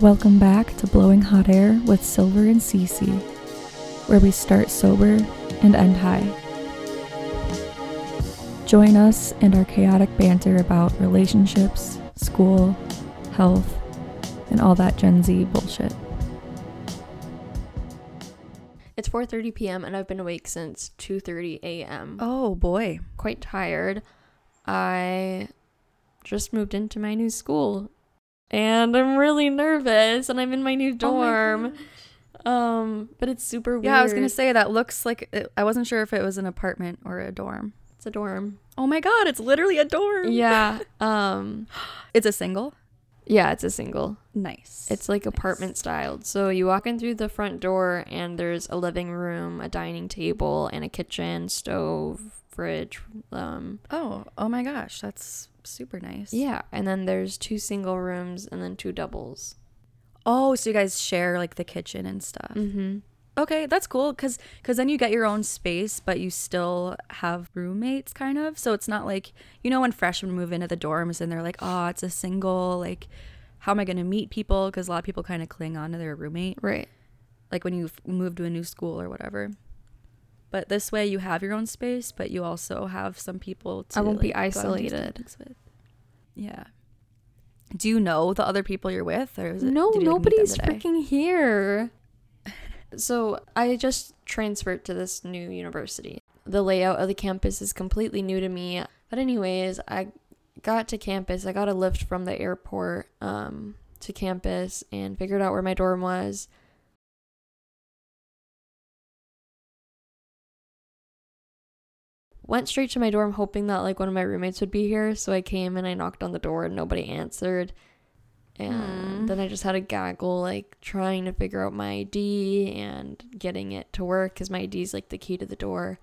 Welcome back to Blowing Hot Air with Silver and Cece, where we start sober and end high. Join us and our chaotic banter about relationships, school, health, and all that Gen Z bullshit. It's 4:30 p.m. and I've been awake since 2:30 a.m. Oh boy. Quite tired. I just moved into my new school and I'm really nervous and I'm in my new Oh my dorm. um, but it's super weird. Yeah, I was gonna say that looks like it, I wasn't sure if it was an apartment or a dorm. it's a dorm. Oh my god, it's literally a dorm. Yeah. Um, It's a single. yeah, it's a single. Nice. It's like apartment styled. So you walk in through the front door and there's a living room, a dining table, and a kitchen, stove, fridge. Um, oh, oh my gosh, that's super nice. yeah, and then there's two single rooms and then two doubles. Oh, so you guys share like the kitchen and stuff. Mm-hmm. Okay, that's cool because because then you get your own space, but you still have roommates, kind of. So it's not like you know when freshmen move into the dorms and they're like, oh, it's a single. Like, how am I gonna meet people? Because a lot of people kind of cling on to their roommate, Right. like when you move to a new school or whatever. But this way, you have your own space, but you also have some people to. I won't be like, go out and do isolated. with. Yeah. Do you know the other people you're with, or is it? No, you, like, nobody's freaking here. so I just transferred to this new university. The layout of the campus is completely new to me. But anyways, I got to campus. I got a lift from the airport um, to campus and figured out where my dorm was. Went straight to my dorm hoping that like one of my roommates would be here. So I came and I knocked on the door and nobody answered. And Hmm. then I just had a gaggle like trying to figure out my ID and getting it to work because my ID is like the key to the door.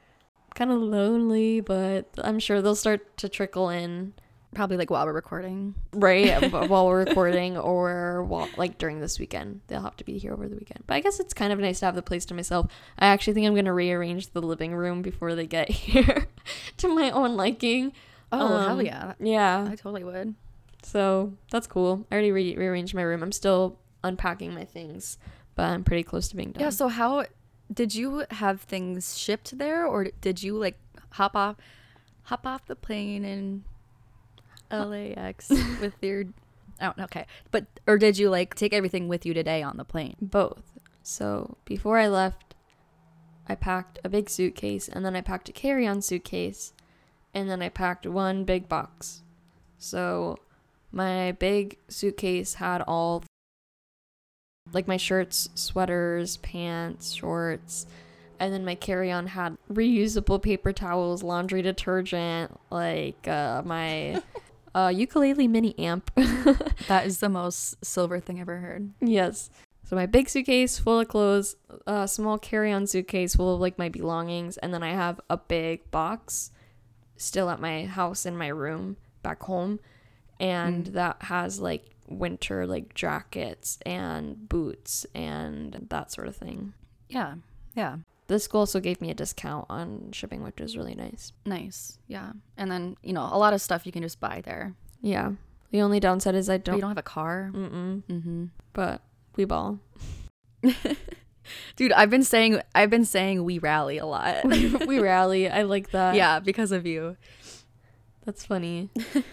Kind of lonely, but I'm sure they'll start to trickle in Probably like while we're recording. right while we're recording or while like during this weekend. They'll have to be here over the weekend. But I guess it's kind of nice to have the place to myself. I actually think I'm gonna rearrange the living room before they get here to my own liking. Oh hell Um, yeah! Yeah. I totally would. So that's cool. I already re- rearranged my room. I'm still unpacking my things, but I'm pretty close to being done. Yeah. So how did you have things shipped there, or did you like hop off, hop off the plane in LAX with your? Oh, okay. But or did you like take everything with you today on the plane? both. So before I left, I packed a big suitcase and then I packed a carry on suitcase and then I packed one big box. So my big suitcase had all like my shirts, sweaters, pants, shorts, and then my carry on had reusable paper towels, laundry detergent, like uh, my uh, ukulele mini amp. That is the most silver thing I've ever heard. Yes. So my big suitcase full of clothes, a small carry-on suitcase full of like my belongings, and then I have a big box still at my house in my room back home, and that has like winter like jackets and boots and that sort of thing. Yeah. Yeah. The school also gave me a discount on shipping, which was really nice. Nice. Yeah. And then you know a lot of stuff you can just buy there. Yeah. The only downside is I don't. you don't have a car. Mm-mm. Mm-hmm. But we ball. Dude, I've been saying I've been saying we rally a lot. we rally. I like that. yeah, because of you. That's funny. I'm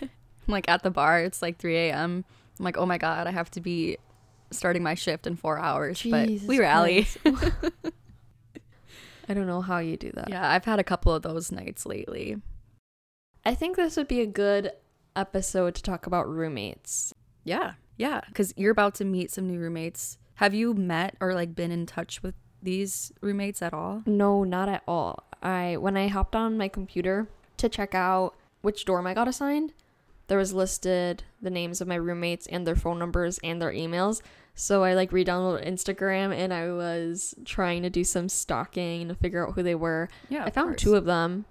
like at the bar, it's like 3 a.m. I'm like, oh my god, I have to be starting my shift in four hours. but we rally. I don't know how you do that. yeah, I've had a couple of those nights lately. I think this would be a good episode to talk about roommates. Yeah, yeah, because you're about to meet some new roommates. Have you met or like been in touch with these roommates at all? No, not at all. I when I hopped on my computer to check out which dorm I got assigned, there was listed the names of my roommates and their phone numbers and their emails. So I like re-downloaded Instagram and I was trying to do some stalking to figure out who they were. Yeah, I found two of them.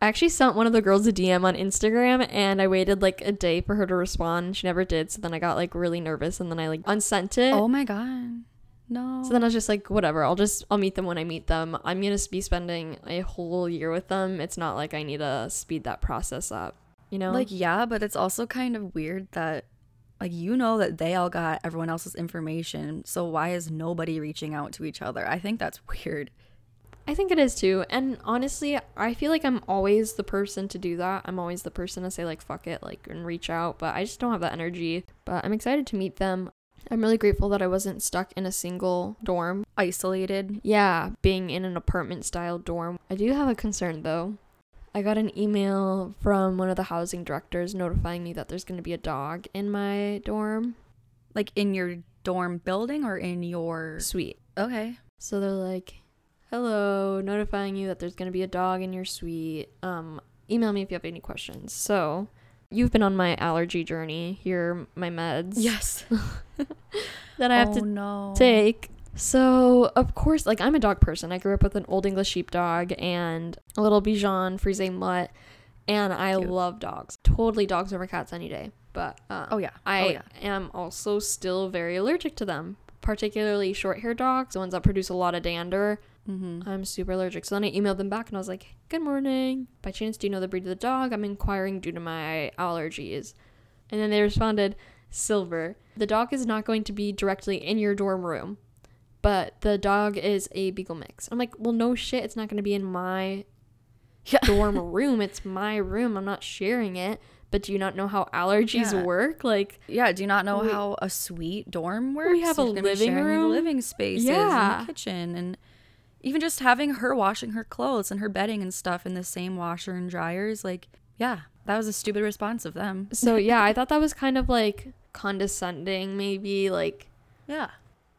I actually sent one of the girls a DM on Instagram and I waited like a day for her to respond. She never did. So then I got like really nervous and then I like unsent it. Oh my god, no. So then I was just like, whatever. I'll just I'll meet them when I meet them. I'm gonna be spending a whole year with them. It's not like I need to speed that process up. You know? Like, yeah, but it's also kind of weird that like you know that they all got everyone else's information. So why is nobody reaching out to each other? I think that's weird. I think it is too. And honestly, I feel like I'm always the person to do that. I'm always the person to say like fuck it, like and reach out, but I just don't have that energy. But I'm excited to meet them. I'm really grateful that I wasn't stuck in a single dorm. Isolated. Yeah, being in an apartment style dorm. I do have a concern though. I got an email from one of the housing directors notifying me that there's going to be a dog in my dorm Like in your dorm building or in your suite. Okay. So they're like, "Hello, notifying you that there's going to be a dog in your suite. Um, email me if you have any questions." So, you've been on my allergy journey. Here my meds Yes. that I have oh, to no. take. So, of course, like I'm a dog person. I grew up with an old English sheepdog and a little Bichon Frise mutt, and I Cute. love dogs. Totally dogs over cats any day. But uh, Oh yeah. I oh yeah. am also still very allergic to them, particularly short haired dogs, the ones that produce a lot of dander. Mm-hmm. I'm super allergic. So then I emailed them back and I was like, Good morning. By chance, do you know the breed of the dog? I'm inquiring due to my allergies. And then they responded, Silver. The dog is not going to be directly in your dorm room, but the dog is a beagle mix. I'm like, Well, no shit. It's not going to be in my Yeah. dorm room. It's my room. I'm not sharing it. But do you not know how allergies Yeah. work? Like, Yeah, do you not know We- how a suite dorm works? We have a You're be living room. living spaces, Yeah. and the kitchen, and even just having her washing her clothes and her bedding and stuff in the same washer and dryers. Like, yeah, that was a stupid response of them. so yeah, I thought that was kind of like condescending, maybe. Like, Yeah,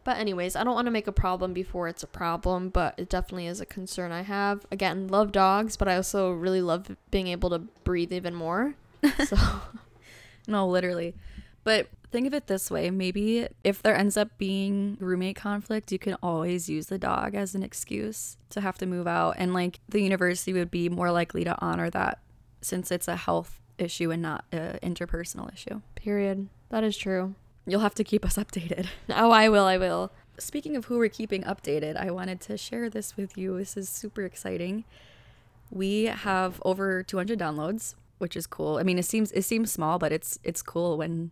But anyways, I don't want to make a problem before it's a problem, but it definitely is a concern I have. Again, love dogs, but I also really love being able to breathe even more. So no, literally. But think of it this way: maybe if there ends up being roommate conflict, you can always use the dog as an excuse to have to move out, and like the university would be more likely to honor that since it's a health issue and not an interpersonal issue. period. That is true. You'll have to keep us updated. Oh, I will, I will. Speaking of who we're keeping updated, I wanted to share this with you. This is super exciting. We have over 200 downloads, which is cool. I mean, it seems it seems small, but it's it's cool when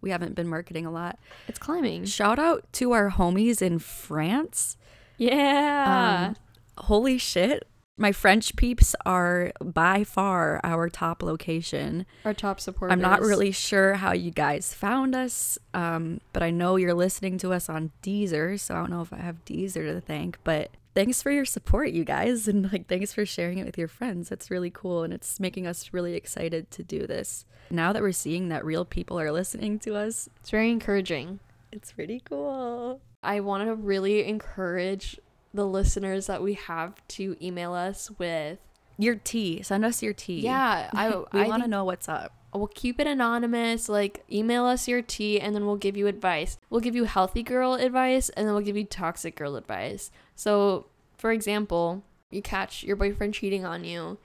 we haven't been marketing a lot. It's climbing. Shout out to our homies in France. Yeah. Um, holy shit. My French peeps are by far our top location. Our top supporters. I'm not really sure how you guys found us, um, but I know you're listening to us on Deezer, so I don't know if I have Deezer to thank, but thanks for your support, you guys, and like thanks for sharing it with your friends. That's really cool, and it's making us really excited to do this. Now that we're seeing that real people are listening to us, It's very encouraging. it's pretty cool. I want to really encourage the listeners that we have to email us with. Your tea, send us your tea. Yeah, I we want to know what's up. We'll keep it anonymous. Like, email us your tea and then we'll give you advice. We'll give you healthy girl advice and then we'll give you toxic girl advice. So, for example, you catch your boyfriend cheating on you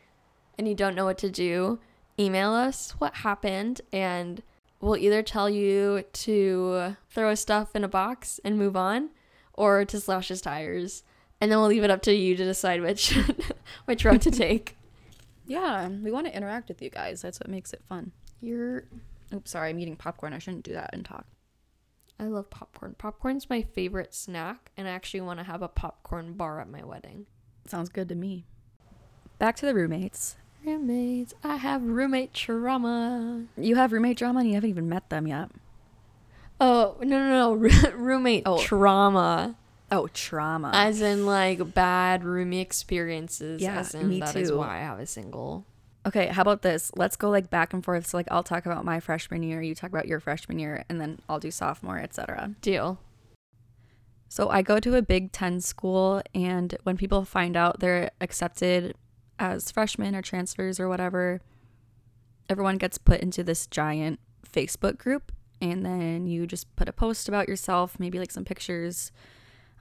and you don't know what to do, email us what happened and we'll either tell you to throw his stuff in a box and move on or to slash his tires. And then we'll leave it up to you to decide which which route to take. Yeah, we want to interact with you guys. That's what makes it fun. You're Oops, sorry, I'm eating popcorn. I shouldn't do that and talk. I love popcorn. Popcorn's my favorite snack, and I actually want to have a popcorn bar at my wedding. Sounds good to me. Back to the roommates. Roommates, I have roommate trauma. You have roommate drama and you haven't even met them yet. Oh no no no, Roo- roommate Oh. trauma, Oh, trauma. as in like bad roomie experiences. Yeah, as in me that is too. why I have a single. okay, how about this? Let's go like back and forth. So like I'll talk about my freshman year, you talk about your freshman year, and then I'll do sophomore, etc. Deal. So I go to a Big Ten school, and when people find out they're accepted as freshmen or transfers or whatever, everyone gets put into this giant Facebook group, and then you just put a post about yourself, maybe like some pictures,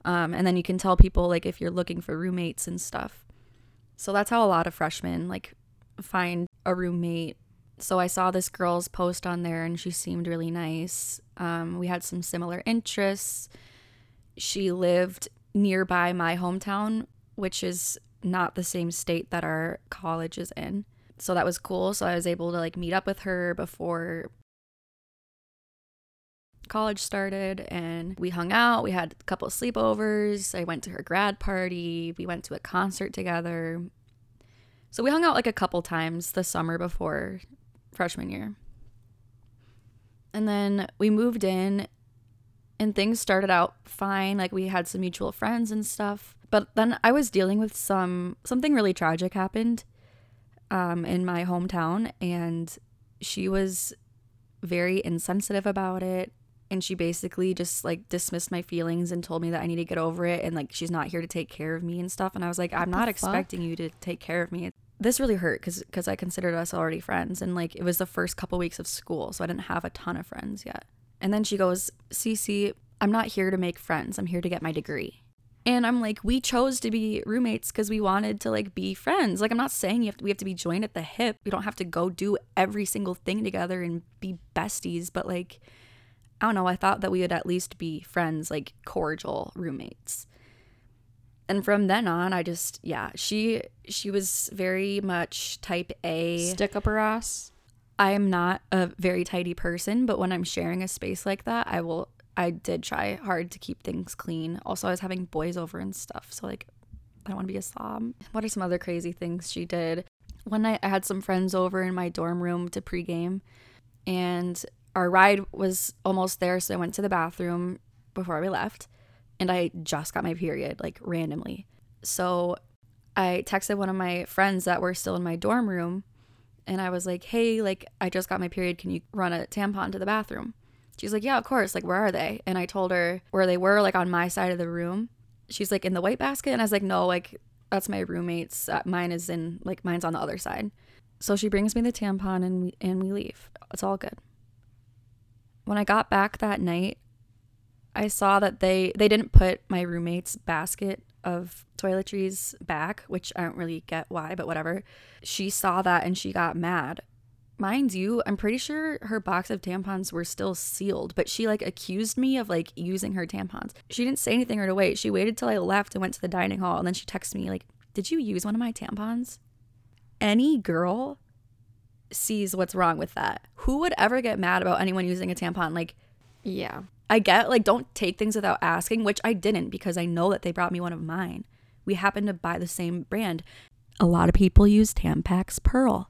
um, and then you can tell people like if you're looking for roommates and stuff. So that's how a lot of freshmen like find a roommate. So I saw this girl's post on there, and she seemed really nice. Um, we had some similar interests she lived nearby my hometown, which is not the same state that our college is in. So that was cool. So I was able to like meet up with her before college started and we hung out. We had a couple sleepovers. I went to her grad party. We went to a concert together. So we hung out like a couple times the summer before freshman year. And then we moved in and things started out fine. Like we had some mutual friends and stuff. But then I was dealing with some something really tragic happened um, in my hometown and she was very insensitive about it and she basically just like dismissed my feelings and told me that I need to get over it and like she's not here to take care of me and stuff and I was like I'm not expecting you to take care of me. This really hurt cuz cuz I considered us already friends and like it was the first couple weeks of school so I didn't have a ton of friends yet. And then she goes, "Cece, I'm not here to make friends. I'm here to get my degree." And I'm like, we chose to be roommates because we wanted to like be friends. Like, I'm not saying you have to, we have to be joined at the hip. We don't have to go do every single thing together and be besties. But like, I don't know. I thought that we would at least be friends, like cordial roommates. And from then on, I just yeah, she she was very much type A. Stick up her ass. I am not a very tidy person, but when I'm sharing a space like that, I will I did try hard to keep things clean. Also, I was having boys over and stuff. So, like, I don't want to be a slob. What are some other crazy things she did? One night, I had some friends over in my dorm room to pregame, and our ride was almost there. So, I went to the bathroom before we left, and I just got my period, like, randomly. So, I texted one of my friends that were still in my dorm room, and I was like, hey, like, I just got my period. Can you run a tampon to the bathroom? She's like, Yeah, of course. Like, where are they? And I told her where they were, like on my side of the room. She's like, In the white basket. And I was like, No, like, that's my roommate's. Uh, mine is in, like, mine's on the other side. So she brings me the tampon and we, and we leave. It's all good. When I got back that night, I saw that they they didn't put my roommate's basket of toiletries back, which I don't really get why, but whatever. She saw that and she got mad mind you, I'm pretty sure her box of tampons were still sealed, but she like accused me of like using her tampons. She didn't say anything right away. She waited till I left and went to the dining hall and then she texted me like, "Did you use one of my tampons?" Any girl sees what's wrong with that. Who would ever get mad about anyone using a tampon? Like, yeah. I get like don't take things without asking, which I didn't because I know that they brought me one of mine. We happened to buy the same brand. A lot of people use Tampax Pearl.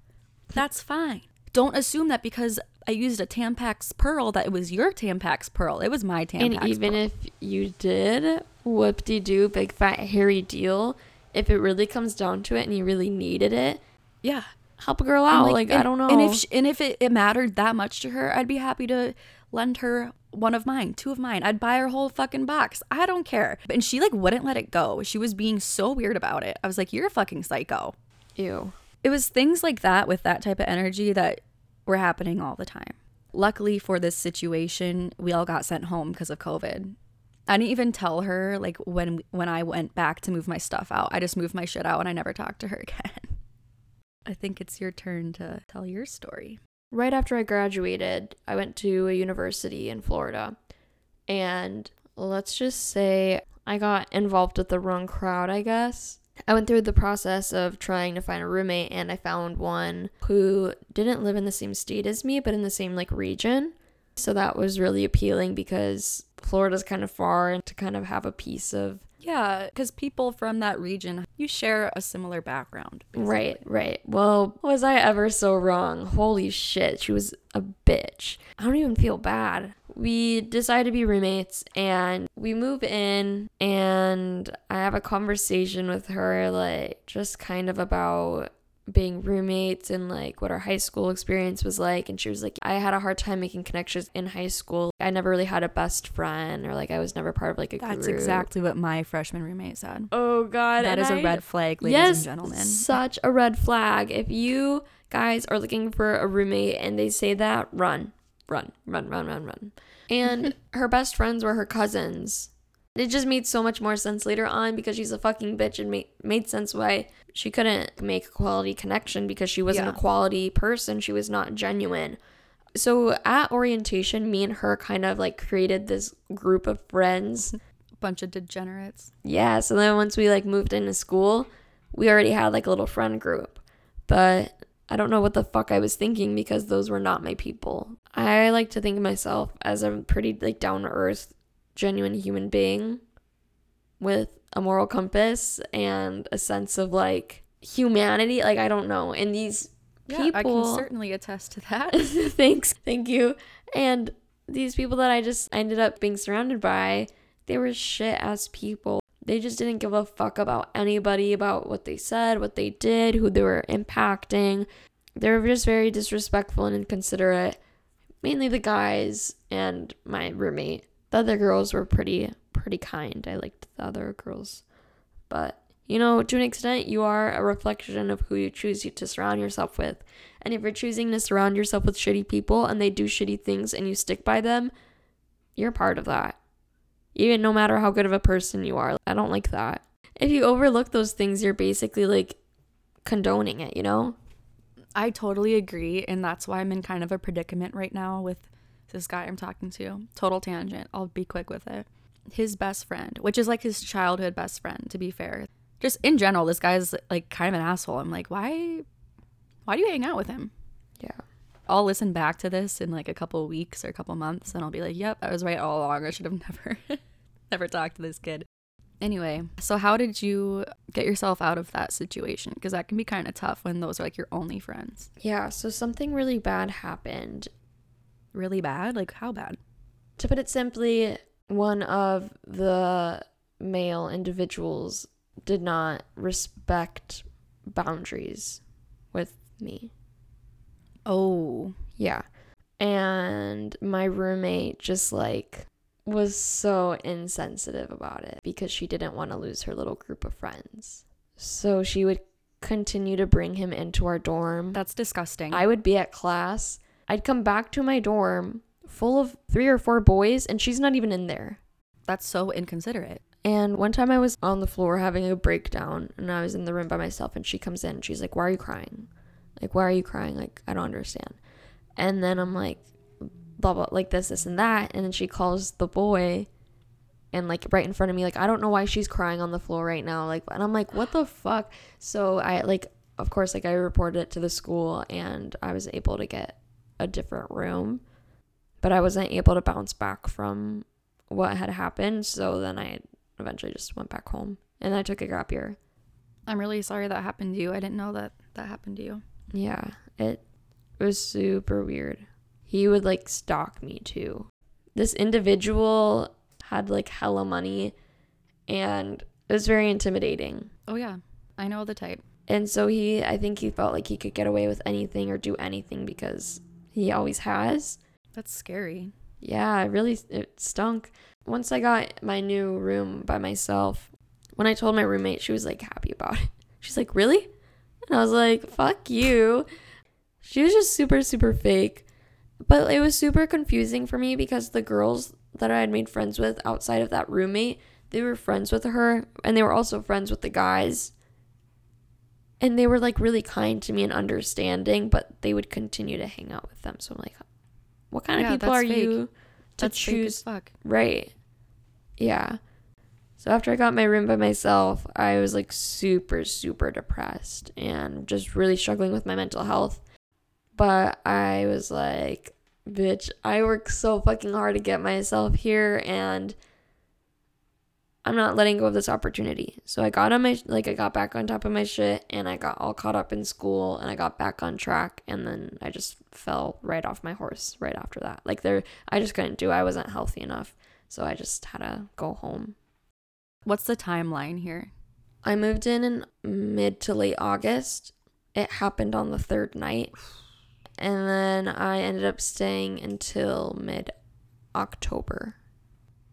That's fine don't assume that because I used a Tampax Pearl that it was your Tampax Pearl. It was my Tampax. And even Pearl. if you did, whoop de doo, big fat hairy deal. If it really comes down to it and you really needed it, yeah, help a girl out. Like, like and, I don't know. And if she, and if it, it mattered that much to her, I'd be happy to lend her one of mine, two of mine. I'd buy her whole fucking box. I don't care. And she like wouldn't let it go. She was being so weird about it. I was like, you're a fucking psycho. Ew. It was things like that with that type of energy that were happening all the time. Luckily for this situation, we all got sent home because of COVID. I didn't even tell her like when when I went back to move my stuff out. I just moved my shit out and I never talked to her again. I think it's your turn to tell your story. Right after I graduated, I went to a university in Florida. And let's just say I got involved with the wrong crowd, I guess. I went through the process of trying to find a roommate and I found one who didn't live in the same state as me, but in the same like region. So that was really appealing because Florida's kind of far and to kind of have a piece of yeah, because people from that region, you share a similar background. Basically. Right, right. Well, was I ever so wrong? Holy shit, she was a bitch. I don't even feel bad. We decide to be roommates and we move in, and I have a conversation with her, like, just kind of about being roommates and like what our high school experience was like. And she was like, I had a hard time making connections in high school. I never really had a best friend or like I was never part of like a group. That's group. exactly what my freshman roommate said. Oh God. That is I, a red flag, ladies yes, and gentlemen. Such a red flag. If you guys are looking for a roommate and they say that, run. Run, run, run, run, run. And her best friends were her cousins. It just made so much more sense later on because she's a fucking bitch and made, made sense why she couldn't make a quality connection because she wasn't Yeah. a quality person. She was not genuine. So at orientation, me and her kind of like created this group of friends. Bunch of degenerates. Yeah. So then once we like moved into school, we already had like a little friend group. But I don't know what the fuck I was thinking because those were not my people. I like to think of myself as a pretty like down to earth, genuine human being with a moral compass and a sense of like humanity. Like I don't know. And these Yeah, people I can certainly attest to that. Thanks. Thank you. And these people that I just ended up being surrounded by, they were shit ass people. They just didn't give a fuck about anybody, about what they said, what they did, who they were impacting. They were just very disrespectful and inconsiderate. Mainly the guys and my roommate. The other girls were pretty pretty kind. I liked the other girls. But you know, to an extent, you are a reflection of who you choose to surround yourself with. And if you're choosing to surround yourself with shitty people and they do shitty things and you stick by them, you're part of that. Even no matter how good of a person you are. I don't like that. If you overlook those things, you're basically like condoning it, you know? I totally agree. And that's why I'm in kind of a predicament right now with this guy I'm talking to. Total tangent. I'll be quick with it. His best friend, which is like his childhood best friend, to be fair. Just in general, this guy's like kind of an asshole. I'm like, why why do you hang out with him? Yeah. I'll listen back to this in like a couple weeks or a couple months and I'll be like, yep, I was right all along. I should have never never talked to this kid. Anyway, so how did you get yourself out of that situation? Because that can be kind of tough when those are like your only friends. Yeah, so something really bad happened. Really bad? Like how bad? To put it simply, one of the male individuals did not respect boundaries with me. Oh, Yeah. And my roommate just like was so insensitive about it because she didn't want to lose her little group of friends. So she would continue to bring him into our dorm. that's disgusting. I would be at class. I'd come back to my dorm full of three or four boys and she's not even in there. that's so inconsiderate. And one time I was on the floor having a breakdown and I was in the room by myself and she comes in she's like, Why are you crying? Like, why are you crying? Like, I don't understand. And then I'm like, blah, blah, like this, this, and that. And then she calls the boy and like right in front of me, like, I don't know why she's crying on the floor right now. Like, and I'm like, What the fuck? So I like, of course, like I reported it to the school and I was able to get a different room, but I wasn't able to bounce back from what had happened. So then I eventually just went back home and I took a gap year. I'm really sorry that happened to you. I didn't know that that happened to you. Yeah, it was super weird. He would like stalk me too. This individual had like hella money and it was very intimidating. Oh yeah, I know the type. And so he, I think he felt like he could get away with anything or do anything because he always has. That's scary. Yeah, it really it stunk. Once I got my new room by myself, when I told my roommate, she was like happy about it. She's like, "Really?" And I was like, "Fuck you." She was just super super fake. But it was super confusing for me because the girls that I had made friends with outside of that roommate, they were friends with her and they were also friends with the guys. And they were like really kind to me and understanding, but they would continue to hang out with them. So I'm like, what kind Yeah, of people are fake. you to That's choose fuck. Right. Yeah. So after I got my room by myself, I was like super, super depressed and just really struggling with my mental health. But I was like, bitch, I work so fucking hard to get myself here and I'm not letting go of this opportunity. So I got on my like I got back on top of my shit and I got all caught up in school and I got back on track and then I just fell right off my horse right after that. Like there I just couldn't do. I wasn't healthy enough. So I just had to go home. What's the timeline here? I moved in in mid to late August. It happened on the third night. And then I ended up staying until mid October.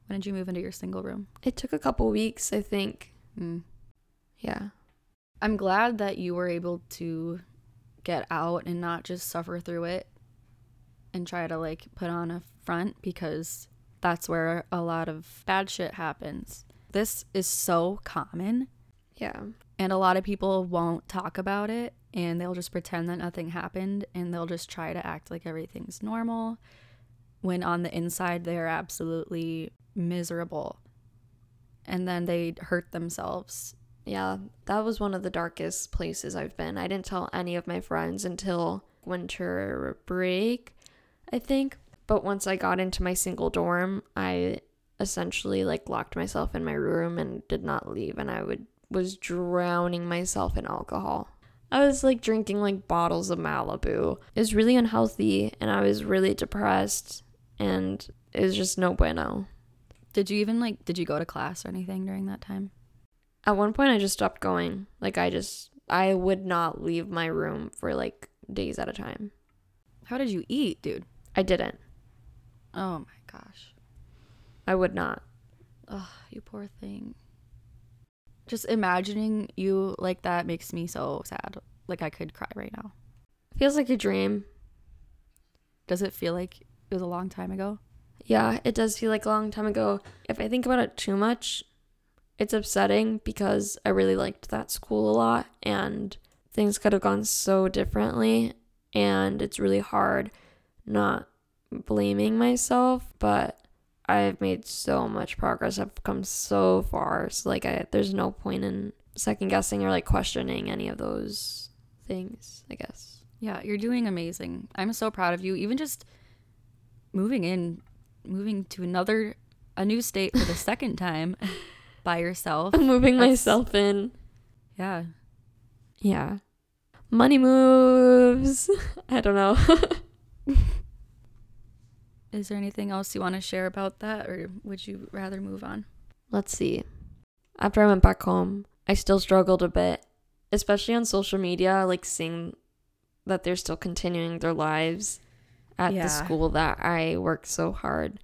When did you move into your single room? It took a couple weeks, I think. Mm. Yeah. I'm glad that you were able to get out and not just suffer through it and try to like put on a front because that's where a lot of bad shit happens. This is so common Yeah. and a lot of people won't talk about it and they'll just pretend that nothing happened and they'll just try to act like everything's normal when on the inside they're absolutely miserable and then they hurt themselves Yeah, that was one of the darkest places I've been. I didn't tell any of my friends until winter break, I think. But once I got into my single dorm, I essentially like locked myself in my room and did not leave and I would was drowning myself in alcohol. I was like drinking like bottles of Malibu. It was really unhealthy and I was really depressed and it was just no bueno. Did you even like did you go to class or anything during that time? At one point I just stopped going. Like I just I would not leave my room for like days at a time. How did you eat, dude? I didn't. Oh my gosh. I would not. Oh, you poor thing. Just imagining you like that makes me so sad. Like I could cry right now. Feels like a dream. Does it feel like it was a long time ago? Yeah, it does feel like a long time ago. If I think about it too much, it's upsetting because I really liked that school a lot and things could have gone so differently. And it's really hard not blaming myself, but I've made so much progress. I've come so far. So like I there's no point in second guessing or like questioning any of those things, I guess. Yeah, you're doing amazing. I'm so proud of you. Even just moving in, moving to another a new state for the second time by yourself. I'm moving That's- myself in. Yeah. Yeah. Money moves. I don't know. Is there anything else you want to share about that or would you rather move on? Let's see. After I went back home, I still struggled a bit, especially on social media, like seeing that they're still continuing their lives at Yeah. the school that I worked so hard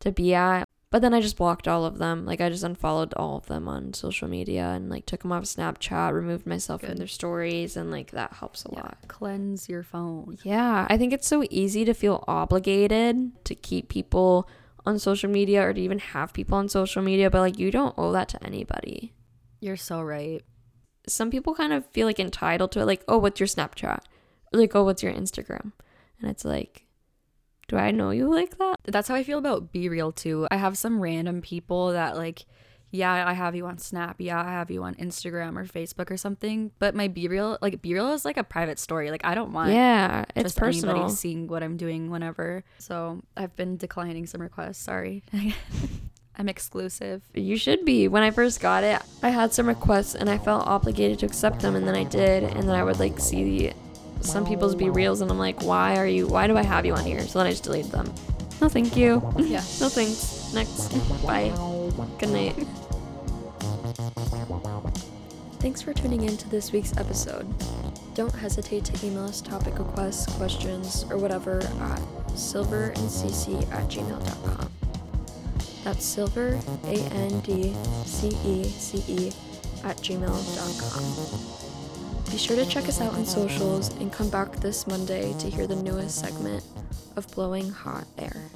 to be at. But then I just blocked all of them. Like I just unfollowed all of them on social media and like took them off Snapchat, removed myself from their stories, and like that helps a lot. Cleanse your phone. Yeah, I think it's so easy to feel obligated to keep people on social media or to even have people on social media, but like you don't owe that to anybody. You're so right. Some people kind of feel like entitled to it, like, oh, what's your Snapchat? Or like, oh, what's your Instagram? And it's like, do I know you like that? That's how I feel about BeReal too. I have some random people that like, yeah, I have you on Snap. Yeah, I have you on Instagram or Facebook or something. But my BeReal, like BeReal is like a private story. Like I don't want yeah, it's just personal. anybody seeing what I'm doing whenever. So I've been declining some requests. Sorry. I'm exclusive. You should be. When I first got it, I had some requests and I felt obligated to accept them, and then I did, and then I would like see the some people's be reals, and I'm like, why are you? Why do I have you on here? So then I just deleted them. No, thank you. Yeah. no thanks. Next. Bye. Good night. Thanks for tuning in to this week's episode. Don't hesitate to email us topic requests, questions, or whatever at silverandcece at gmail.com. That's silver, A N D C E C E, at gmail.com. Be sure to check us out on socials and come back this Monday to hear the newest segment of Blowing Hot Air.